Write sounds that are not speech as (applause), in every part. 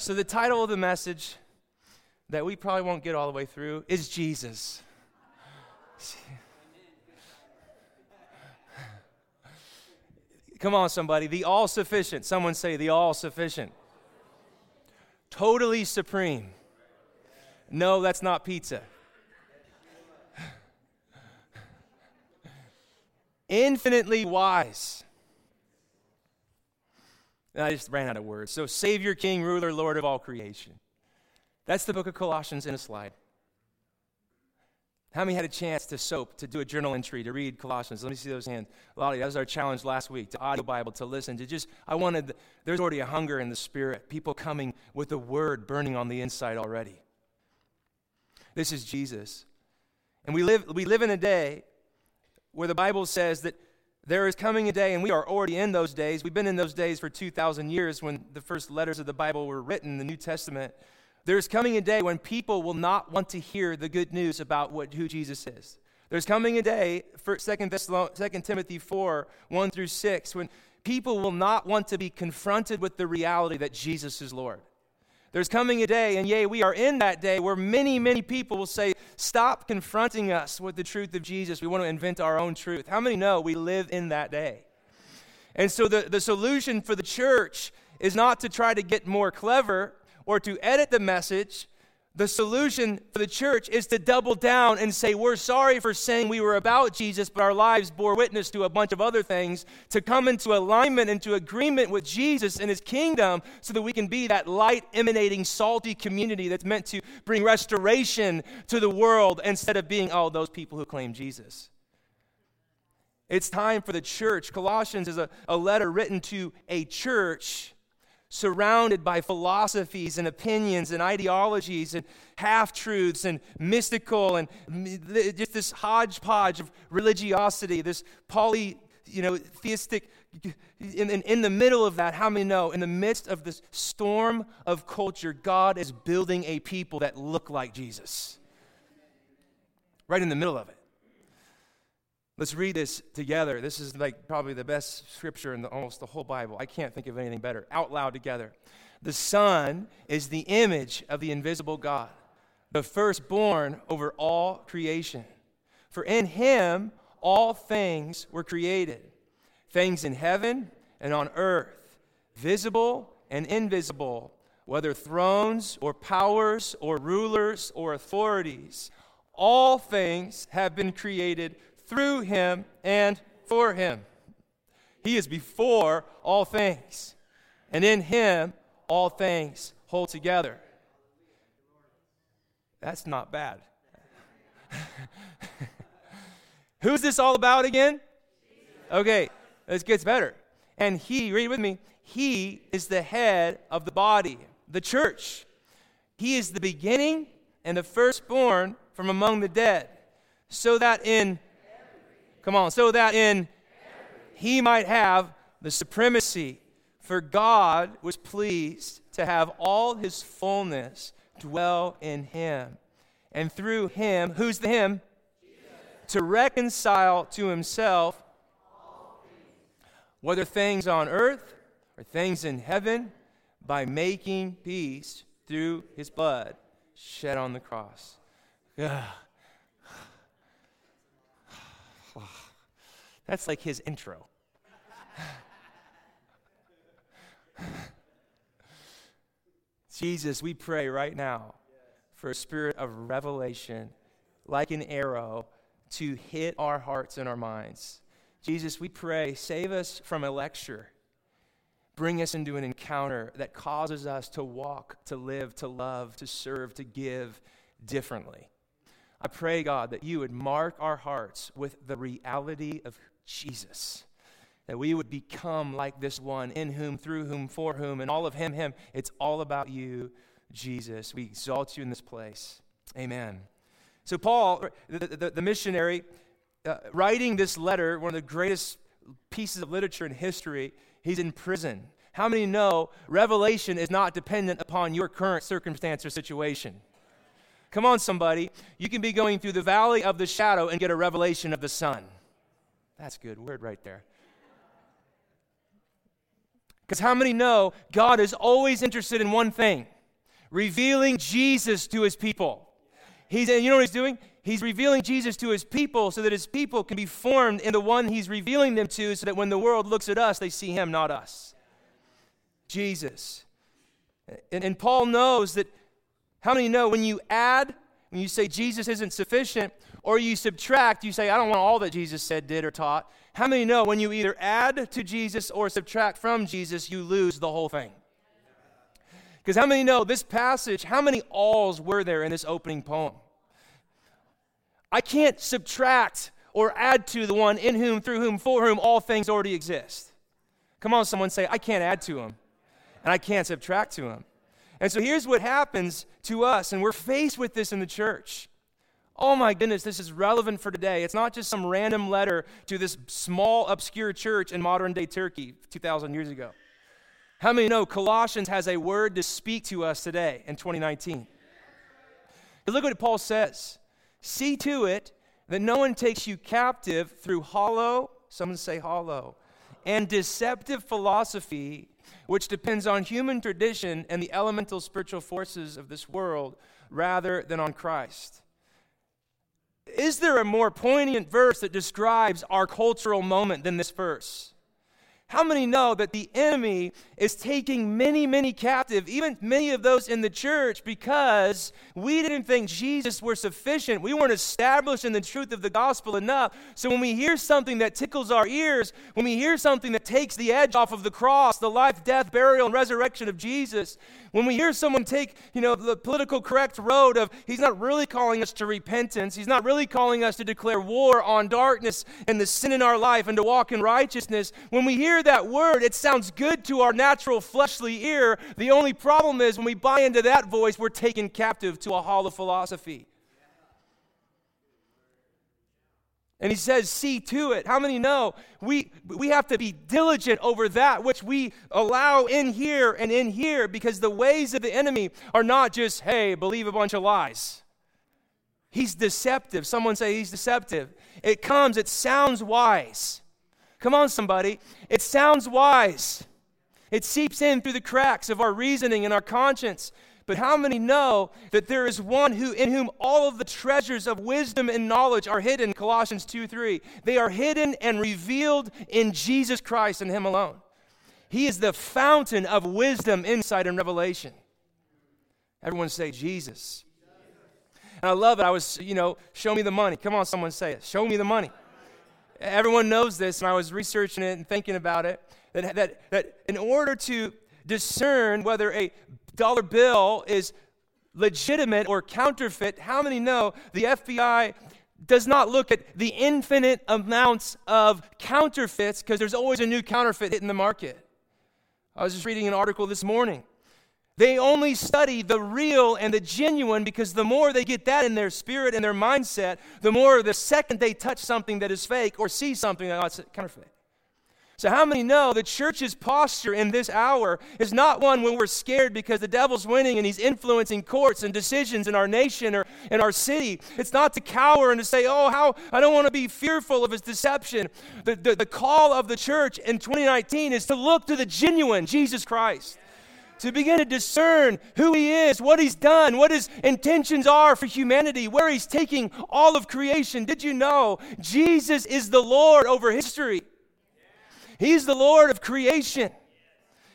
So, the title of the message that we probably won't get all the way through is Jesus. Come on, somebody. The all sufficient. Someone say the all sufficient. Totally supreme. No, that's not pizza. Infinitely wise. And I just ran out of words. So, Savior, King, Ruler, Lord of all creation. That's the book of Colossians in a slide. How many had a chance to soap, to do a journal entry, to read Colossians? Let me see those hands. Lottie, that was our challenge last week, to audio Bible, to listen, to just, I wanted, there's already a hunger in the spirit, people coming with the word burning on the inside already. This is Jesus. And we live, we live in a day where the Bible says that there is coming a day, and we are already in those days. We've been in those days for 2,000 years when the first letters of the Bible were written, the New Testament. There's coming a day when people will not want to hear the good news about what, who Jesus is. There's coming a day, 2 Timothy 4 1 through 6, when people will not want to be confronted with the reality that Jesus is Lord. There's coming a day, and yea, we are in that day where many, many people will say, Stop confronting us with the truth of Jesus. We want to invent our own truth. How many know we live in that day? And so the, the solution for the church is not to try to get more clever or to edit the message, the solution for the church is to double down and say, We're sorry for saying we were about Jesus, but our lives bore witness to a bunch of other things, to come into alignment, into agreement with Jesus and his kingdom, so that we can be that light emanating, salty community that's meant to bring restoration to the world instead of being, oh, those people who claim Jesus. It's time for the church. Colossians is a, a letter written to a church surrounded by philosophies and opinions and ideologies and half truths and mystical and just this hodgepodge of religiosity, this poly, you know, theistic. In, in, in the middle of that, how many know, in the midst of this storm of culture, God is building a people that look like Jesus? Right in the middle of it. Let's read this together. This is like probably the best scripture in the, almost the whole Bible. I can't think of anything better. Out loud together. The Son is the image of the invisible God, the firstborn over all creation. For in him all things were created, things in heaven and on earth, visible and invisible, whether thrones or powers or rulers or authorities. All things have been created through him and for him. He is before all things, and in him all things hold together. That's not bad. (laughs) Who's this all about again? Okay, this gets better. And he, read with me, he is the head of the body, the church. He is the beginning and the firstborn from among the dead, so that in Come on, so that in he might have the supremacy. For God was pleased to have all his fullness dwell in him. And through him, who's the him? Jesus. To reconcile to himself whether things on earth or things in heaven by making peace through his blood shed on the cross. (sighs) Ugh. That's like his intro. Jesus, we pray right now for a spirit of revelation, like an arrow, to hit our hearts and our minds. Jesus, we pray, save us from a lecture. Bring us into an encounter that causes us to walk, to live, to love, to serve, to give differently. I pray, God, that you would mark our hearts with the reality of Jesus. That we would become like this one, in whom, through whom, for whom, and all of him, him. It's all about you, Jesus. We exalt you in this place. Amen. So, Paul, the, the, the missionary, uh, writing this letter, one of the greatest pieces of literature in history, he's in prison. How many know revelation is not dependent upon your current circumstance or situation? Come on, somebody. You can be going through the valley of the shadow and get a revelation of the sun. That's a good word right there. Because how many know God is always interested in one thing revealing Jesus to his people? He's, and you know what he's doing? He's revealing Jesus to his people so that his people can be formed in the one he's revealing them to, so that when the world looks at us, they see him, not us. Jesus. And, and Paul knows that how many know when you add, when you say Jesus isn't sufficient, or you subtract, you say, I don't want all that Jesus said, did, or taught. How many know when you either add to Jesus or subtract from Jesus, you lose the whole thing? Because how many know this passage, how many alls were there in this opening poem? I can't subtract or add to the one in whom, through whom, for whom all things already exist. Come on, someone say, I can't add to him, and I can't subtract to him. And so here's what happens to us, and we're faced with this in the church. Oh my goodness, this is relevant for today. It's not just some random letter to this small, obscure church in modern day Turkey 2,000 years ago. How many know Colossians has a word to speak to us today in 2019? Look what Paul says. See to it that no one takes you captive through hollow, someone say hollow, and deceptive philosophy, which depends on human tradition and the elemental spiritual forces of this world rather than on Christ. Is there a more poignant verse that describes our cultural moment than this verse? How many know that the enemy is taking many, many captive, even many of those in the church, because we didn't think Jesus were sufficient. We weren't established in the truth of the gospel enough. So when we hear something that tickles our ears, when we hear something that takes the edge off of the cross, the life, death, burial, and resurrection of Jesus, when we hear someone take, you know, the political correct road of he's not really calling us to repentance, he's not really calling us to declare war on darkness and the sin in our life and to walk in righteousness, when we hear that word, it sounds good to our natural fleshly ear. The only problem is when we buy into that voice, we're taken captive to a hollow philosophy. And he says, see to it. How many know we, we have to be diligent over that which we allow in here and in here because the ways of the enemy are not just, hey, believe a bunch of lies. He's deceptive. Someone say he's deceptive. It comes, it sounds wise. Come on, somebody. It sounds wise. It seeps in through the cracks of our reasoning and our conscience. But how many know that there is one who in whom all of the treasures of wisdom and knowledge are hidden? Colossians 2 3. They are hidden and revealed in Jesus Christ and Him alone. He is the fountain of wisdom, insight, and revelation. Everyone say Jesus. And I love it. I was, you know, show me the money. Come on, someone say it. Show me the money. Everyone knows this, and I was researching it and thinking about it. That, that, that in order to discern whether a dollar bill is legitimate or counterfeit, how many know the FBI does not look at the infinite amounts of counterfeits because there's always a new counterfeit hitting the market? I was just reading an article this morning. They only study the real and the genuine because the more they get that in their spirit and their mindset, the more the second they touch something that is fake or see something that's counterfeit. So, how many know the church's posture in this hour is not one when we're scared because the devil's winning and he's influencing courts and decisions in our nation or in our city? It's not to cower and to say, oh, how I don't want to be fearful of his deception. The, the, the call of the church in 2019 is to look to the genuine Jesus Christ to begin to discern who he is, what he's done, what his intentions are for humanity, where he's taking all of creation. Did you know Jesus is the Lord over history? He's the Lord of creation.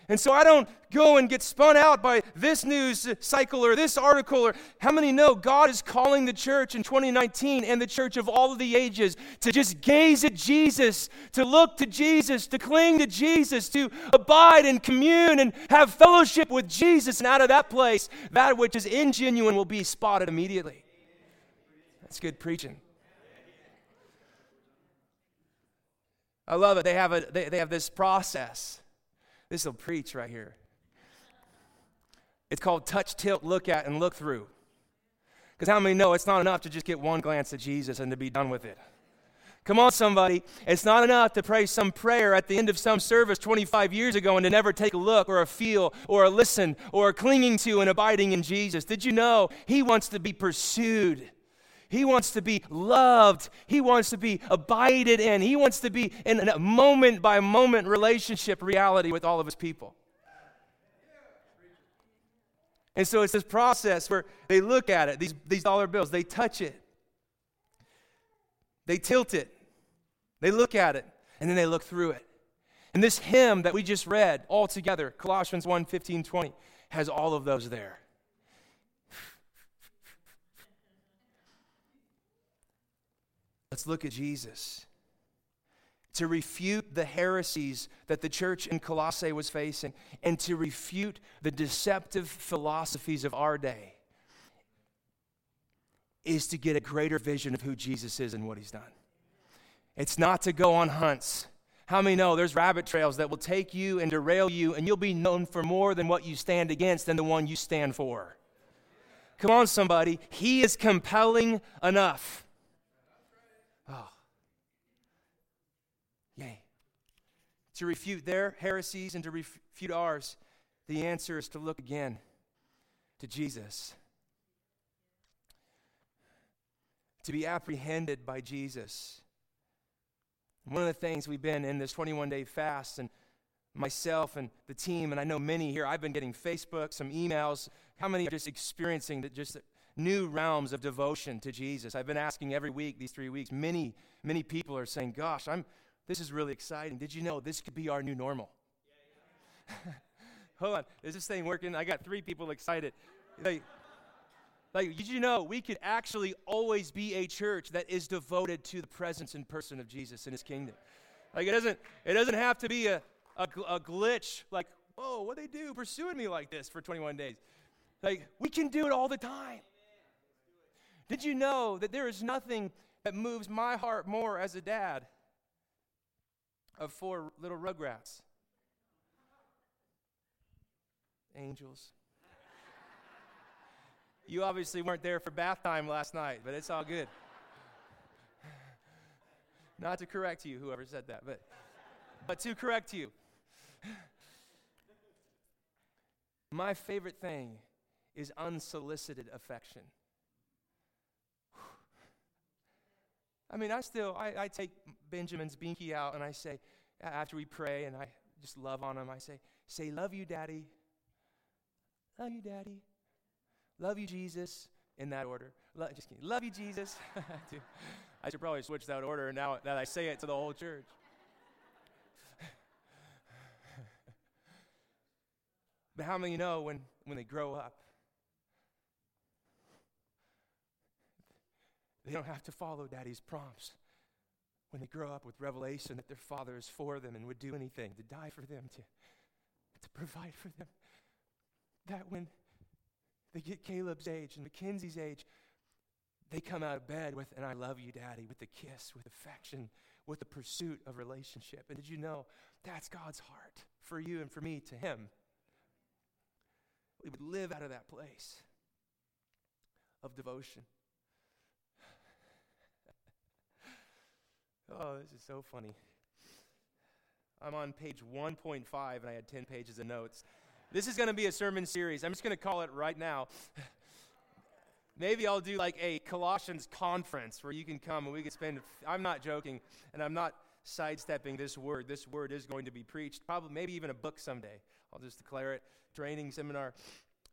And so I don't go and get spun out by this news cycle or this article or how many know God is calling the church in 2019 and the church of all of the ages to just gaze at Jesus, to look to Jesus, to cling to Jesus, to abide and commune and have fellowship with Jesus. And out of that place, that which is ingenuine will be spotted immediately. That's good preaching. I love it. They have, a, they, they have this process. This will preach right here. It's called touch, tilt, look at, and look through. Because how many know it's not enough to just get one glance at Jesus and to be done with it? Come on, somebody. It's not enough to pray some prayer at the end of some service 25 years ago and to never take a look or a feel or a listen or a clinging to and abiding in Jesus. Did you know He wants to be pursued? He wants to be loved. He wants to be abided in. He wants to be in a moment by moment relationship reality with all of his people. And so it's this process where they look at it, these, these dollar bills, they touch it, they tilt it, they look at it, and then they look through it. And this hymn that we just read all together, Colossians 1 15, 20, has all of those there. Let's look at Jesus. To refute the heresies that the church in Colossae was facing and to refute the deceptive philosophies of our day is to get a greater vision of who Jesus is and what he's done. It's not to go on hunts. How many know there's rabbit trails that will take you and derail you, and you'll be known for more than what you stand against than the one you stand for? Come on, somebody. He is compelling enough. Oh. Yay. To refute their heresies and to refute ours, the answer is to look again to Jesus. To be apprehended by Jesus. One of the things we've been in this 21 day fast, and myself and the team, and I know many here, I've been getting Facebook, some emails. How many are just experiencing just new realms of devotion to Jesus? I've been asking every week, these three weeks. Many, many people are saying, Gosh, I'm, this is really exciting. Did you know this could be our new normal? (laughs) Hold on, is this thing working? I got three people excited. Like, like, did you know we could actually always be a church that is devoted to the presence and person of Jesus in his kingdom? Like, it doesn't, it doesn't have to be a, a, a glitch, like, oh, what they do pursuing me like this for 21 days. Like, we can do it all the time. Did you know that there is nothing that moves my heart more as a dad of four little rugrats? Angels. You obviously weren't there for bath time last night, but it's all good. Not to correct you, whoever said that, but, but to correct you. My favorite thing is unsolicited affection. I mean, I still, I, I take Benjamin's binky out and I say, after we pray and I just love on him, I say, say, love you, daddy. Love you, daddy. Love you, Jesus, in that order. Lo- just kidding. Love you, Jesus. (laughs) I should probably switch that order now that I say it to the whole church. (laughs) but how many know when, when they grow up, they don't have to follow daddy's prompts? When they grow up with revelation that their father is for them and would do anything to die for them, to, to provide for them, that when they get Caleb's age and Mackenzie's age. They come out of bed with, an I love you, Daddy, with a kiss, with affection, with the pursuit of relationship. And did you know that's God's heart for you and for me to Him? We would live out of that place of devotion. Oh, this is so funny. I'm on page 1.5 and I had 10 pages of notes. This is going to be a sermon series. I'm just going to call it right now. (laughs) Maybe I'll do like a Colossians conference where you can come and we can spend. I'm not joking, and I'm not sidestepping this word. This word is going to be preached, probably, maybe even a book someday. I'll just declare it. Training seminar.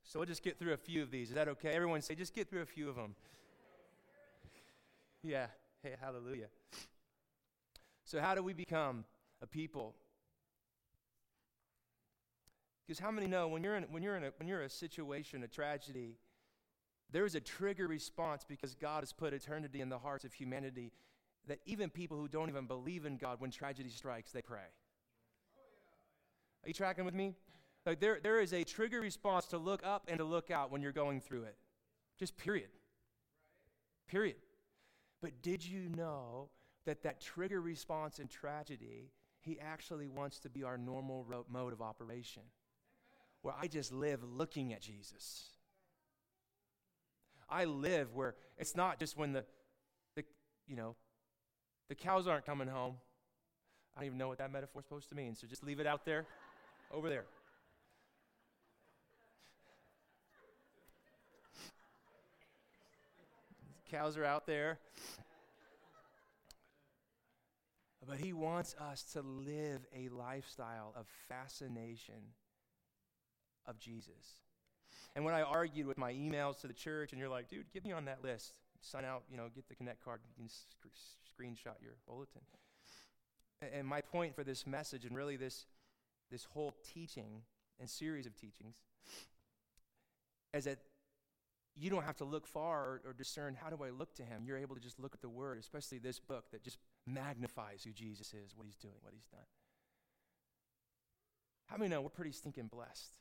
So we'll just get through a few of these. Is that okay? Everyone say, just get through a few of them. Yeah. Hey, hallelujah. So, how do we become a people because how many know when you're in, when you're in a, when you're a situation, a tragedy, there is a trigger response because God has put eternity in the hearts of humanity that even people who don't even believe in God, when tragedy strikes, they pray. Are you tracking with me? Like there, there is a trigger response to look up and to look out when you're going through it. Just period. Period. But did you know that that trigger response in tragedy, he actually wants to be our normal mode of operation? where I just live looking at Jesus. I live where it's not just when the, the you know, the cows aren't coming home. I don't even know what that metaphor is supposed to mean, so just leave it out there, (laughs) over there. cows are out there. But he wants us to live a lifestyle of fascination of Jesus. And when I argued with my emails to the church, and you're like, dude, get me on that list, sign out, you know, get the Connect card, you can sc- screenshot your bulletin. And my point for this message, and really this, this whole teaching and series of teachings, is that you don't have to look far or, or, discern how do I look to him. You're able to just look at the word, especially this book that just magnifies who Jesus is, what he's doing, what he's done. How many know we're pretty stinking blessed?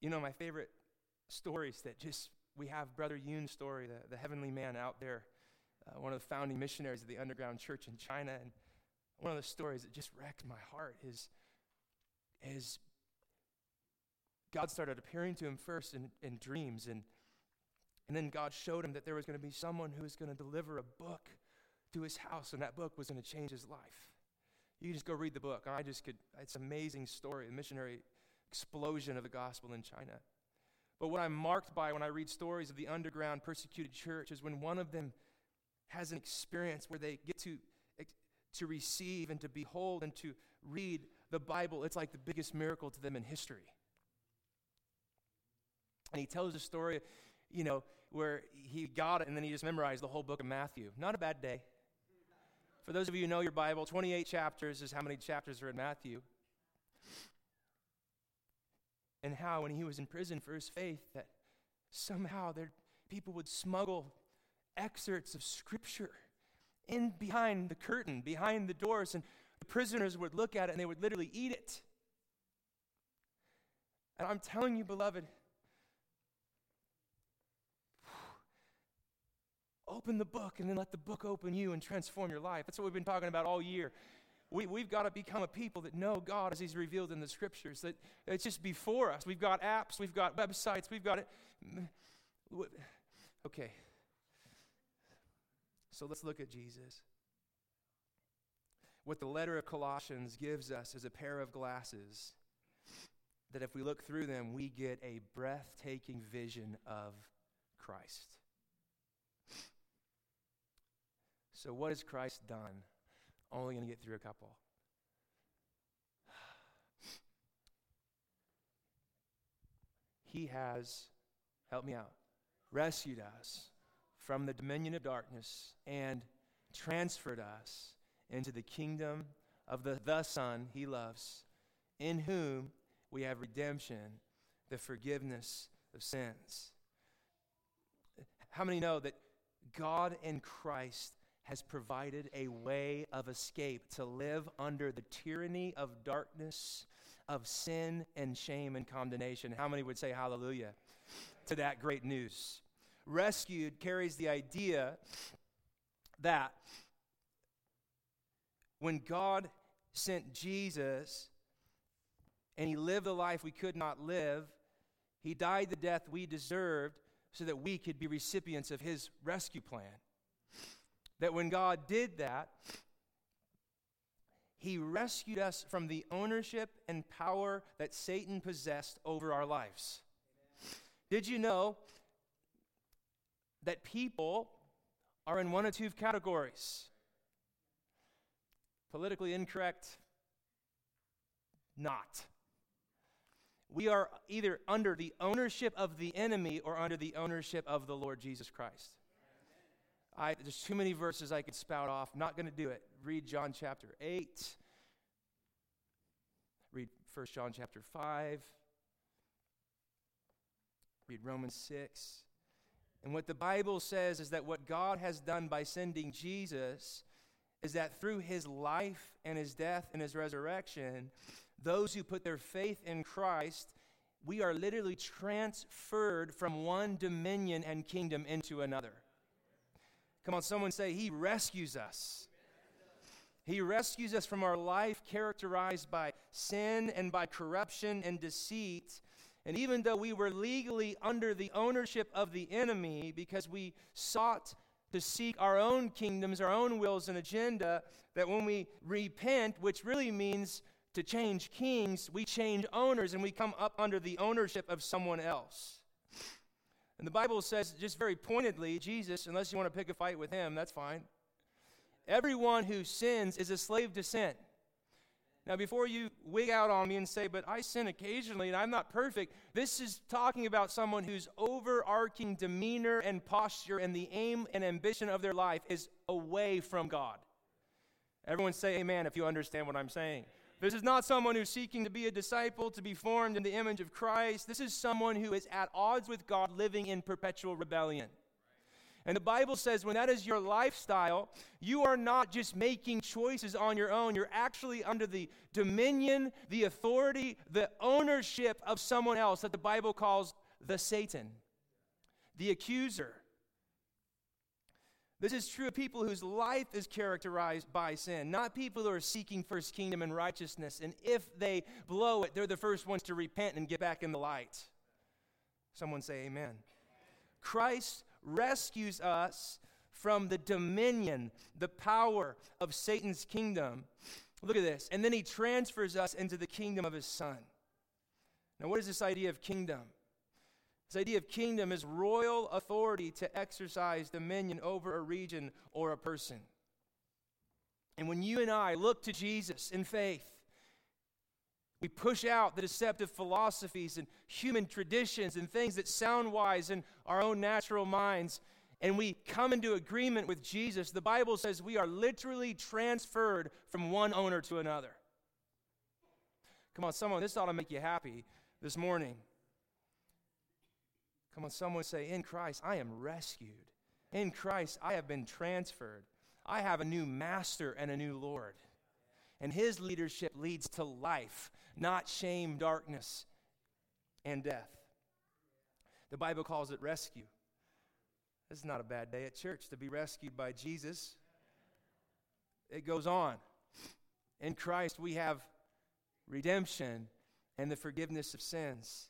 You know, my favorite stories that just we have Brother Yun's story, the, the heavenly man out there, uh, one of the founding missionaries of the underground church in China. And one of the stories that just wrecked my heart is, is God started appearing to him first in, in dreams, and, and then God showed him that there was going to be someone who was going to deliver a book to his house, and that book was going to change his life. You just go read the book. I just could, it's an amazing story, the missionary explosion of the gospel in China. But what I'm marked by when I read stories of the underground persecuted church is when one of them has an experience where they get to, eh, to receive and to behold and to read the Bible. It's like the biggest miracle to them in history. And he tells a story, you know, where he got it and then he just memorized the whole book of Matthew. Not a bad day. For those of you who know your Bible, 28 chapters is how many chapters are in Matthew. And how, when he was in prison for his faith, that somehow there, people would smuggle excerpts of Scripture in behind the curtain, behind the doors, and the prisoners would look at it and they would literally eat it. And I'm telling you, beloved, Open the book and then let the book open you and transform your life. That's what we've been talking about all year. We, we've got to become a people that know God as He's revealed in the scriptures, that it's just before us. We've got apps, we've got websites, we've got it. Okay. So let's look at Jesus. What the letter of Colossians gives us is a pair of glasses that if we look through them, we get a breathtaking vision of Christ. So, what has Christ done? Only going to get through a couple. (sighs) He has, help me out, rescued us from the dominion of darkness and transferred us into the kingdom of the, the Son he loves, in whom we have redemption, the forgiveness of sins. How many know that God and Christ has provided a way of escape to live under the tyranny of darkness, of sin and shame and condemnation. How many would say hallelujah to that great news? Rescued carries the idea that when God sent Jesus and he lived the life we could not live, he died the death we deserved so that we could be recipients of his rescue plan that when God did that, he rescued us from the ownership and power that Satan possessed over our lives. Did you know that people are in one of two categories? Politically incorrect, not. We are either under the ownership of the enemy or under the ownership of the Lord Jesus Christ. I, there's too many verses I could spout off. I'm not going to do it. Read John chapter 8. Read 1 John chapter 5. Read Romans 6. And what the Bible says is that what God has done by sending Jesus is that through his life and his death and his resurrection, those who put their faith in Christ, we are literally transferred from one dominion and kingdom into another. Come on, someone say, He rescues us. He rescues us from our life characterized by sin and by corruption and deceit. And even though we were legally under the ownership of the enemy because we sought to seek our own kingdoms, our own wills and agenda, that when we repent, which really means to change kings, we change owners and we come up under the ownership of someone else. And the Bible says, just very pointedly, Jesus, unless you want to pick a fight with him, that's fine. Everyone who sins is a slave to sin. Now, before you wig out on me and say, but I sin occasionally and I'm not perfect, this is talking about someone whose overarching demeanor and posture and the aim and ambition of their life is away from God. Everyone say amen if you understand what I'm saying. This is not someone who's seeking to be a disciple, to be formed in the image of Christ. This is someone who is at odds with God, living in perpetual rebellion. And the Bible says when that is your lifestyle, you are not just making choices on your own. You're actually under the dominion, the authority, the ownership of someone else that the Bible calls the Satan, the accuser. This is true of people whose life is characterized by sin, not people who are seeking first kingdom and righteousness. And if they blow it, they're the first ones to repent and get back in the light. Someone say, Amen. Christ rescues us from the dominion, the power of Satan's kingdom. Look at this. And then he transfers us into the kingdom of his son. Now, what is this idea of kingdom? This idea of kingdom is royal authority to exercise dominion over a region or a person. And when you and I look to Jesus in faith, we push out the deceptive philosophies and human traditions and things that sound wise in our own natural minds, and we come into agreement with Jesus. The Bible says we are literally transferred from one owner to another. Come on, someone, this ought to make you happy this morning. Come on, someone say, In Christ, I am rescued. In Christ, I have been transferred. I have a new master and a new Lord and his leadership leads to life, not shame, darkness, and death. The Bible calls it rescue. This is not a bad day at church to be rescued by Jesus. It goes on. In Christ, we have redemption and the forgiveness of sins.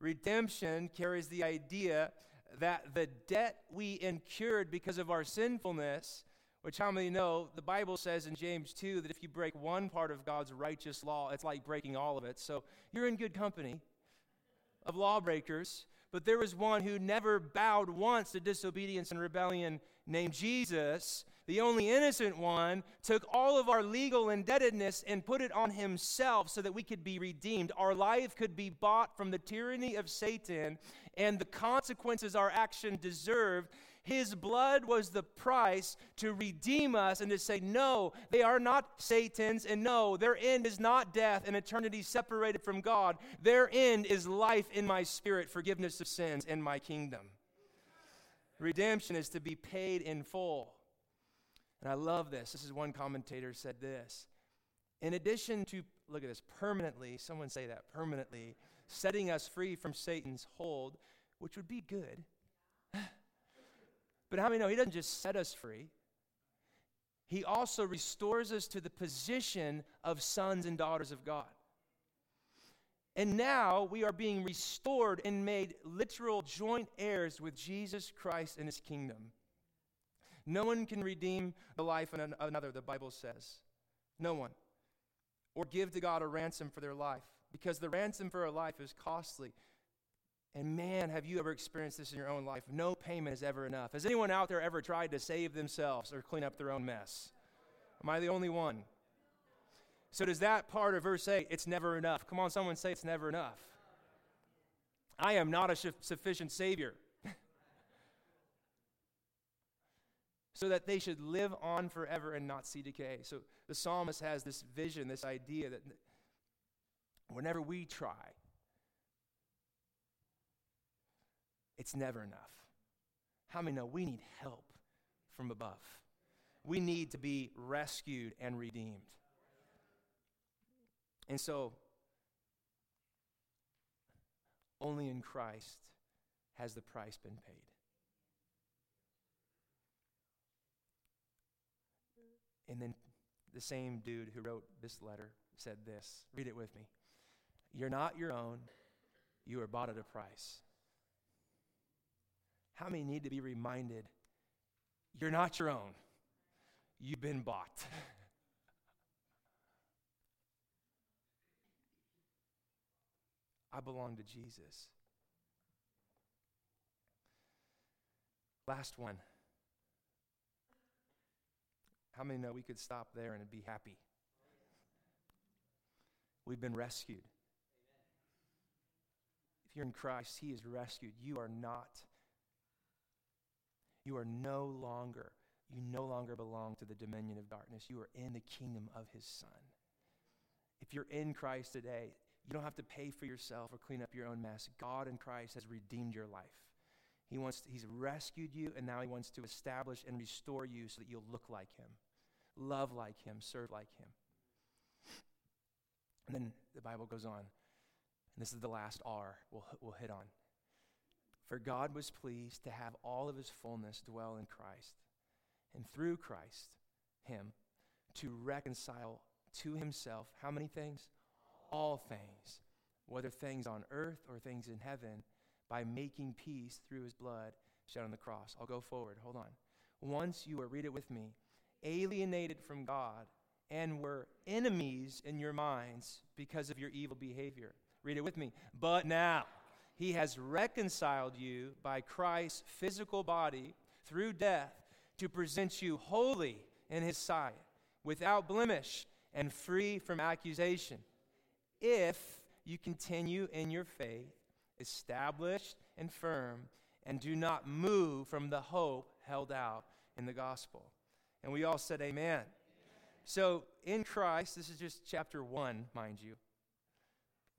Redemption carries the idea that the debt we incurred because of our sinfulness which, how many know, the Bible says in James 2 that if you break one part of God's righteous law, it's like breaking all of it. So you're in good company of lawbreakers. But there was one who never bowed once to disobedience and rebellion named Jesus, the only innocent one, took all of our legal indebtedness and put it on himself so that we could be redeemed. Our life could be bought from the tyranny of Satan and the consequences our action deserved his blood was the price to redeem us and to say, no, they are not Satan's, and no, their end is not death and eternity separated from God. Their end is life in my spirit, forgiveness of sins, in my kingdom. Redemption is to be paid in full. And I love this. This is one commentator said this. In addition to, look at this, permanently, someone say that, permanently, setting us free from Satan's hold, which would be good. But how many know He doesn't just set us free? He also restores us to the position of sons and daughters of God. And now we are being restored and made literal joint heirs with Jesus Christ and his kingdom. No one can redeem the life of another, the Bible says. No one. Or give to God a ransom for their life, because the ransom for a life is costly. And man, have you ever experienced this in your own life? No payment is ever enough. Has anyone out there ever tried to save themselves or clean up their own mess? Am I the only one? So, does that part of verse 8, it's never enough? Come on, someone say it's never enough. I am not a sufficient Savior. (laughs) so that they should live on forever and not see decay. So, the psalmist has this vision, this idea that whenever we try, it's never enough. How many know we need help from above? We need to be rescued and redeemed. And so, only in Christ has the price been paid. And then the same dude who wrote this letter said this. Read it with me. You're not your own, you are bought at a price. How many need to be reminded you're not your own? You've been bought. (laughs) I belong to Jesus. Last one. How many know we could stop there and be happy? We've been rescued. If you're in Christ, He is rescued. You are not. You are no longer, you no longer belong to the dominion of darkness. You are in the kingdom of His Son. If you're in Christ today, you don't have to pay for yourself or clean up your own mess. God in Christ has redeemed your life. He wants to, he's rescued you and now he wants to establish and restore you so that you'll look like him, love like him, serve like him. And then the Bible goes on. And this is the last R we'll, we'll hit on. For God was pleased to have all of his fullness dwell in Christ, and through Christ, him, to reconcile to himself how many things? All things, whether things on earth or things in heaven, by making peace through his blood shed on the cross. I'll go forward. Hold on. Once you were, read it with me, alienated from God and were enemies in your minds because of your evil behavior. Read it with me. But now he has reconciled you by Christ's physical body through death to present you holy in his sight, without blemish and free from accusation. If you continue in your faith, established and firm, and do not move from the hope held out in the gospel. And we all said, Amen. So, in Christ, this is just chapter one, mind you.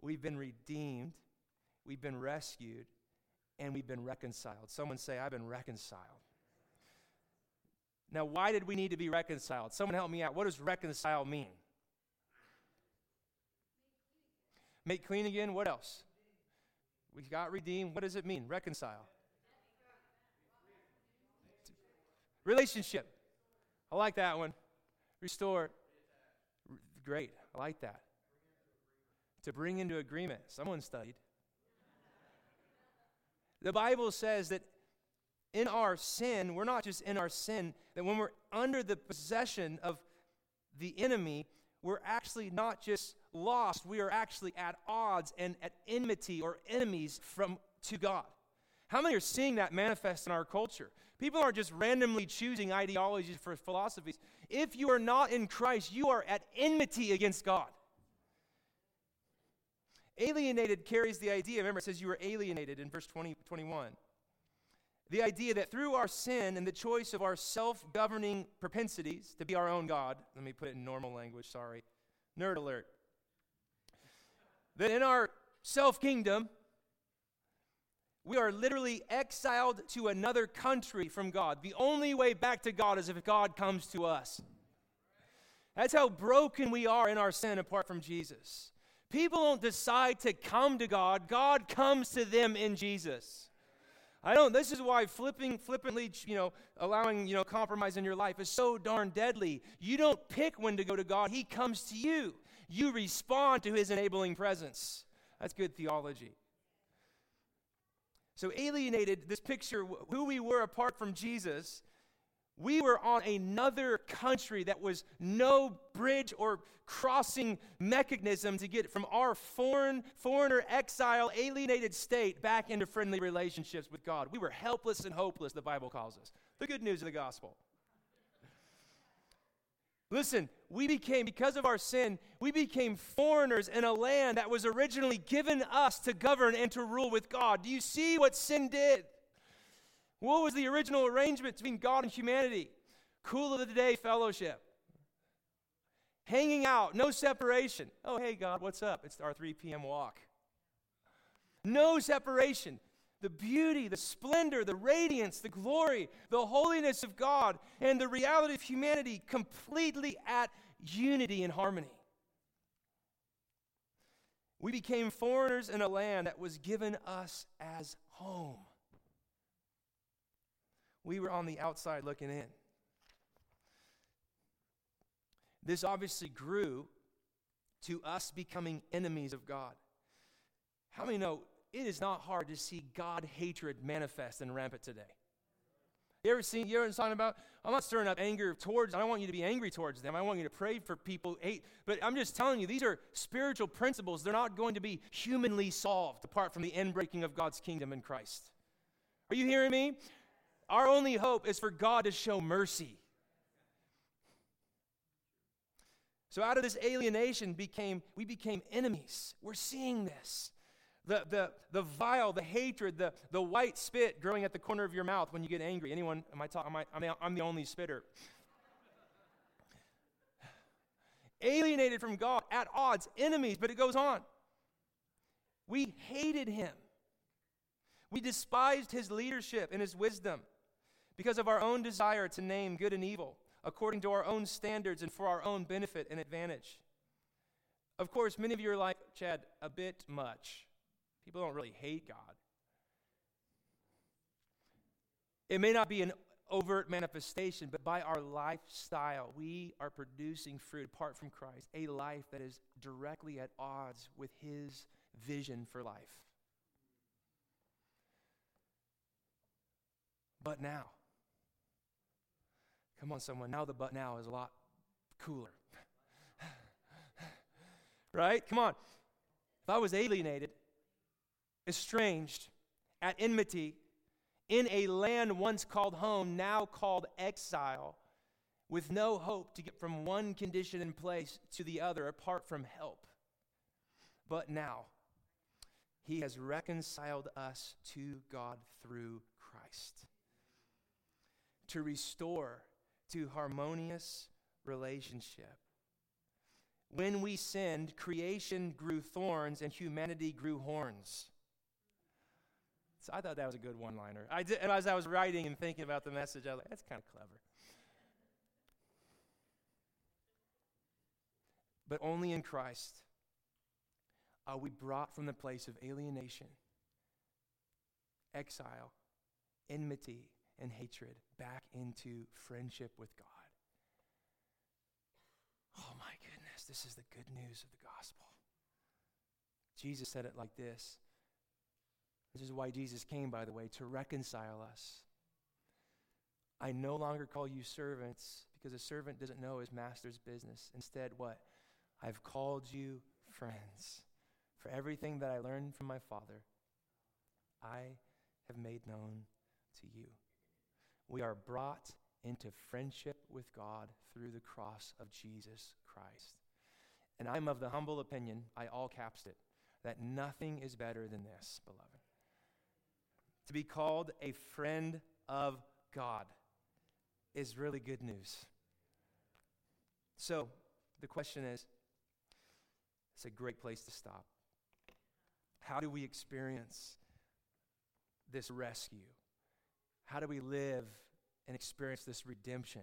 We've been redeemed, we've been rescued, and we've been reconciled. Someone say, I've been reconciled. Now, why did we need to be reconciled? Someone help me out. What does reconcile mean? Make clean again. What else? We got redeemed. What does it mean? Reconcile. Relationship. I like that one. Restore. Great. I like that. To bring into agreement. Someone studied. The Bible says that in our sin, we're not just in our sin, that when we're under the possession of the enemy, we're actually not just lost, we are actually at odds and at enmity or enemies from to God. How many are seeing that manifest in our culture? People aren't just randomly choosing ideologies for philosophies. If you are not in Christ, you are at enmity against God. Alienated carries the idea, remember, it says you were alienated in verse 20, 21. The idea that through our sin and the choice of our self governing propensities to be our own God, let me put it in normal language, sorry. Nerd alert that in our self kingdom, we are literally exiled to another country from God. The only way back to God is if God comes to us. That's how broken we are in our sin apart from Jesus. People don't decide to come to God, God comes to them in Jesus. I don't, this is why flipping, flippantly, you know, allowing, you know, compromise in your life is so darn deadly. You don't pick when to go to God, He comes to you you respond to his enabling presence. That's good theology. So, alienated, this picture, who we were apart from Jesus, we were on another country that was no bridge or crossing mechanism to get from our foreign, foreigner, exile, alienated state back into friendly relationships with God. We were helpless and hopeless, the Bible calls us. The good news of the gospel. Listen, we became, because of our sin, we became foreigners in a land that was originally given us to govern and to rule with God. Do you see what sin did? What was the original arrangement between God and humanity? Cool of the day fellowship. Hanging out, no separation. Oh, hey, God, what's up? It's our 3 p.m. walk. No separation the beauty, the splendor, the radiance, the glory, the holiness of God, and the reality of humanity completely at unity and harmony. We became foreigners in a land that was given us as home. We were on the outside looking in. This obviously grew to us becoming enemies of God. How many know it is not hard to see God hatred manifest and rampant today. You ever seen, you ever talking about, I'm not stirring up anger towards, I don't want you to be angry towards them. I want you to pray for people hate. But I'm just telling you, these are spiritual principles. They're not going to be humanly solved apart from the end breaking of God's kingdom in Christ. Are you hearing me? Our only hope is for God to show mercy. So out of this alienation became we became enemies. We're seeing this. The, the, the vile, the hatred, the, the white spit growing at the corner of your mouth when you get angry. Anyone, am I talking? I'm, I'm the only spitter. Alienated from God, at odds, enemies, but it goes on. We hated him. We despised his leadership and his wisdom because of our own desire to name good and evil according to our own standards and for our own benefit and advantage. Of course, many of you are like, Chad, a bit much. People don't really hate God. It may not be an overt manifestation, but by our lifestyle, we are producing fruit apart from Christ, a life that is directly at odds with His vision for life. But now, come on, someone, now the but now is a lot cooler. (laughs) right? Come on. If I was alienated, estranged, at enmity, in a land once called home, now called exile, with no hope to get from one condition and place to the other apart from help. But now, he has reconciled us to God through Christ to restore to harmonious relationship. When we sinned, creation grew thorns and humanity grew horns. So I thought that was a good one liner. I did, and as I was writing and thinking about the message, I was like, that's kind of clever. But only in Christ are we brought from the place of alienation, exile, enmity, and hatred back into friendship with God. Oh my goodness, this is the good news of the gospel. Jesus said it like this this is why Jesus came, by the way, to reconcile us. I no longer call you servants because a servant doesn't know his master's business. Instead, what? I've called you friends. For everything that I learned from my Father, I have made known to you. We are brought into friendship with God through the cross of Jesus Christ. And I'm of the humble opinion, I all caps it, that nothing is better than this, beloved to be called a friend of God is really good news. So, the question is it's a great place to stop. How do we experience this rescue? How do we live and experience this redemption?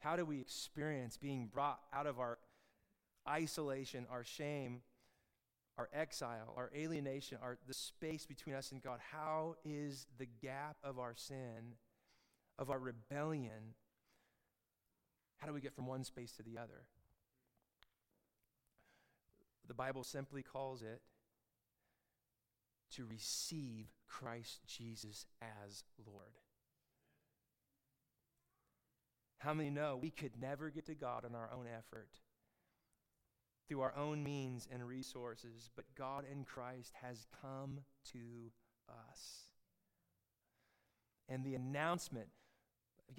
How do we experience being brought out of our isolation, our shame, our exile, our alienation, our, the space between us and God? How is the gap of our sin, of our rebellion, how do we get from one space to the other? The Bible simply calls it to receive Christ Jesus as Lord. How many know we could never get to God on our own effort? through our own means and resources, but God in Christ has come to us. And the announcement,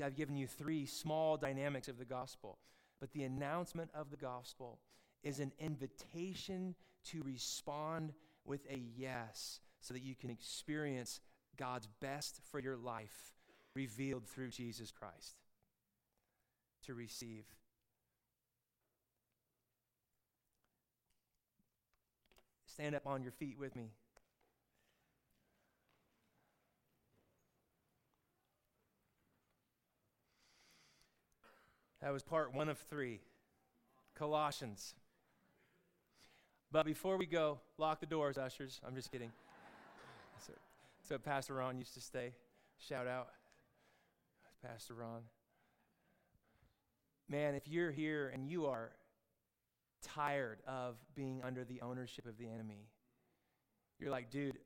I've given you three small dynamics of the gospel, but the announcement of the gospel is an invitation to respond with a yes so that you can experience God's best for your life revealed through Jesus Christ. To receive. Stand up on your feet with me. That was part one of three Colossians. But before we go, lock the doors, ushers. I'm just kidding. (laughs) so, so Pastor Ron used to stay. Shout out, Pastor Ron. Man, if you're here and you are tired of being under the ownership of the enemy. You're like, dude,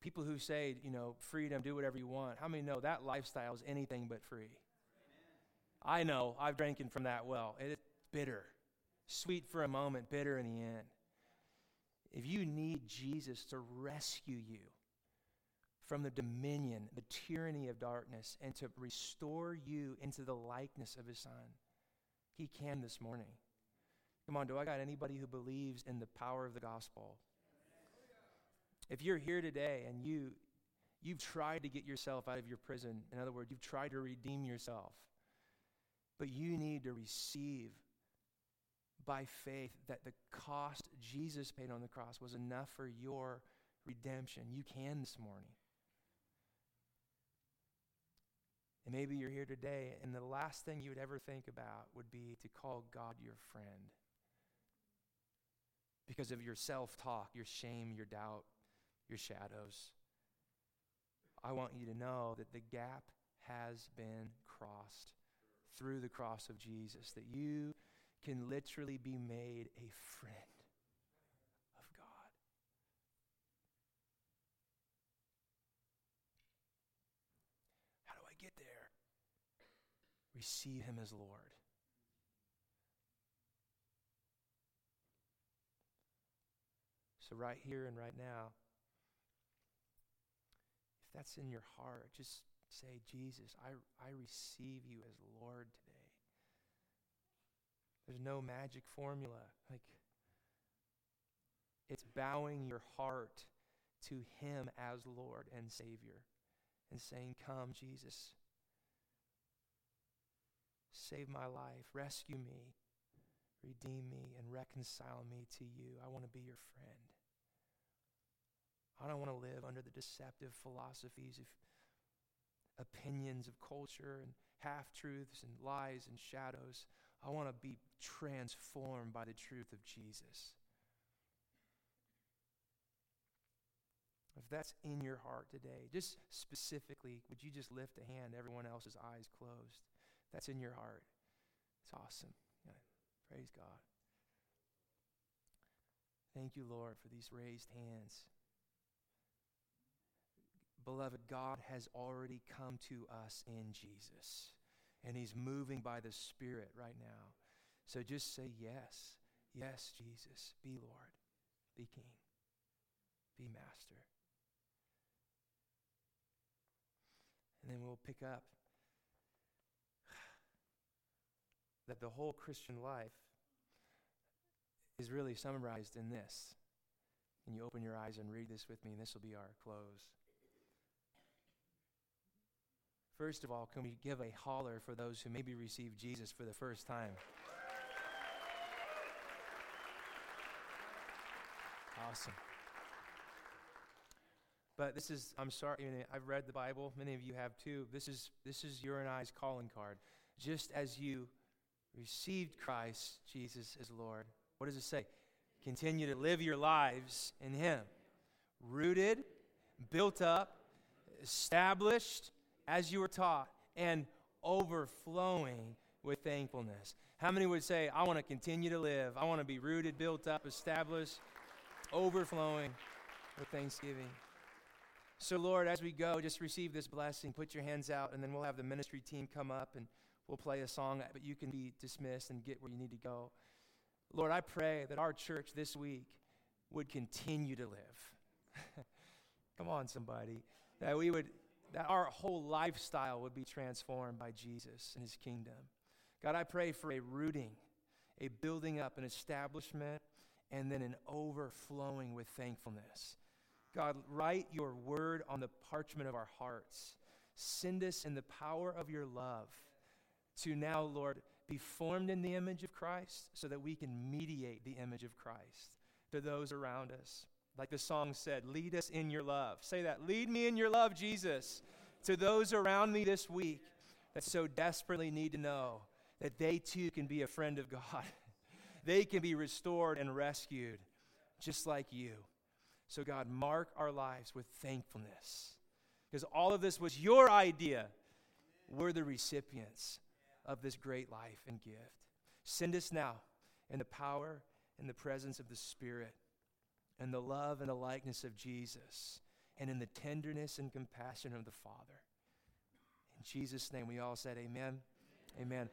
people who say, you know, freedom, do whatever you want, how many know that lifestyle is anything but free? I know, I've drinking from that well. It's bitter, sweet for a moment, bitter in the end. If you need Jesus to rescue you from the dominion, the tyranny of darkness, and to restore you into the likeness of his son. He can this morning. Come on, do I got anybody who believes in the power of the gospel? If you're here today and you you've tried to get yourself out of your prison, in other words, you've tried to redeem yourself, but you need to receive by faith that the cost Jesus paid on the cross was enough for your redemption. You can this morning. And maybe you're here today, and the last thing you would ever think about would be to call God your friend because of your self talk, your shame, your doubt, your shadows. I want you to know that the gap has been crossed through the cross of Jesus, that you can literally be made a friend of God. How do I get there? Receive Him as Lord. So, right here and right now, if that's in your heart, just say, Jesus, I, I receive you as Lord today. There's no magic formula. Like, it's bowing your heart to Him as Lord and Savior and saying, Come, Jesus. Save my life, rescue me, redeem me, and reconcile me to you. I want to be your friend. I don't want to live under the deceptive philosophies of opinions of culture and half truths and lies and shadows. I want to be transformed by the truth of Jesus. If that's in your heart today, just specifically, would you just lift a hand, everyone else's eyes closed? That's in your heart. It's awesome. Yeah. Praise God. Thank you, Lord, for these raised hands. Beloved, God has already come to us in Jesus, and He's moving by the Spirit right now. So just say yes. Yes, Jesus. Be Lord. Be King. Be Master. And then we'll pick up that the whole Christian life is really summarized in this. And you open your eyes and read this with me, and this will be our close. First of all, can we give a holler for those who maybe received Jesus for the first time? Awesome. But this is, I'm sorry, I've read the Bible. Many of you have too. This is, this is your and I's calling card. Just as you received Christ, Jesus, as Lord, what does it say? Continue to live your lives in Him. Rooted, built up, established, as you were taught, and overflowing with thankfulness. How many would say, I want to continue to live? I want to be rooted, built up, established, overflowing with thanksgiving. So, Lord, as we go, just receive this blessing. Put your hands out, and then we'll have the ministry team come up and we'll play a song, but you can be dismissed and get where you need to go. Lord, I pray that our church this week would continue to live. (laughs) Come on, somebody. That we would that our whole lifestyle would be transformed by Jesus and his kingdom. God, I pray for a rooting, a building up, an establishment, and then an overflowing with thankfulness. God, write your word on the parchment of our hearts. Send us in the power of your love to now, Lord, be formed in the image of Christ so that we can mediate the image of Christ to those around us. Like the song said, lead us in your love. Say that. Lead me in your love, Jesus, to those around me this week that so desperately need to know that they too can be a friend of God. (laughs) they can be restored and rescued just like you. So, God, mark our lives with thankfulness because all of this was your idea. We're the recipients of this great life and gift. Send us now in the power and the presence of the Spirit and the love and the likeness of Jesus and in the tenderness and compassion of the Father. In Jesus' name, we all said, Amen. Amen.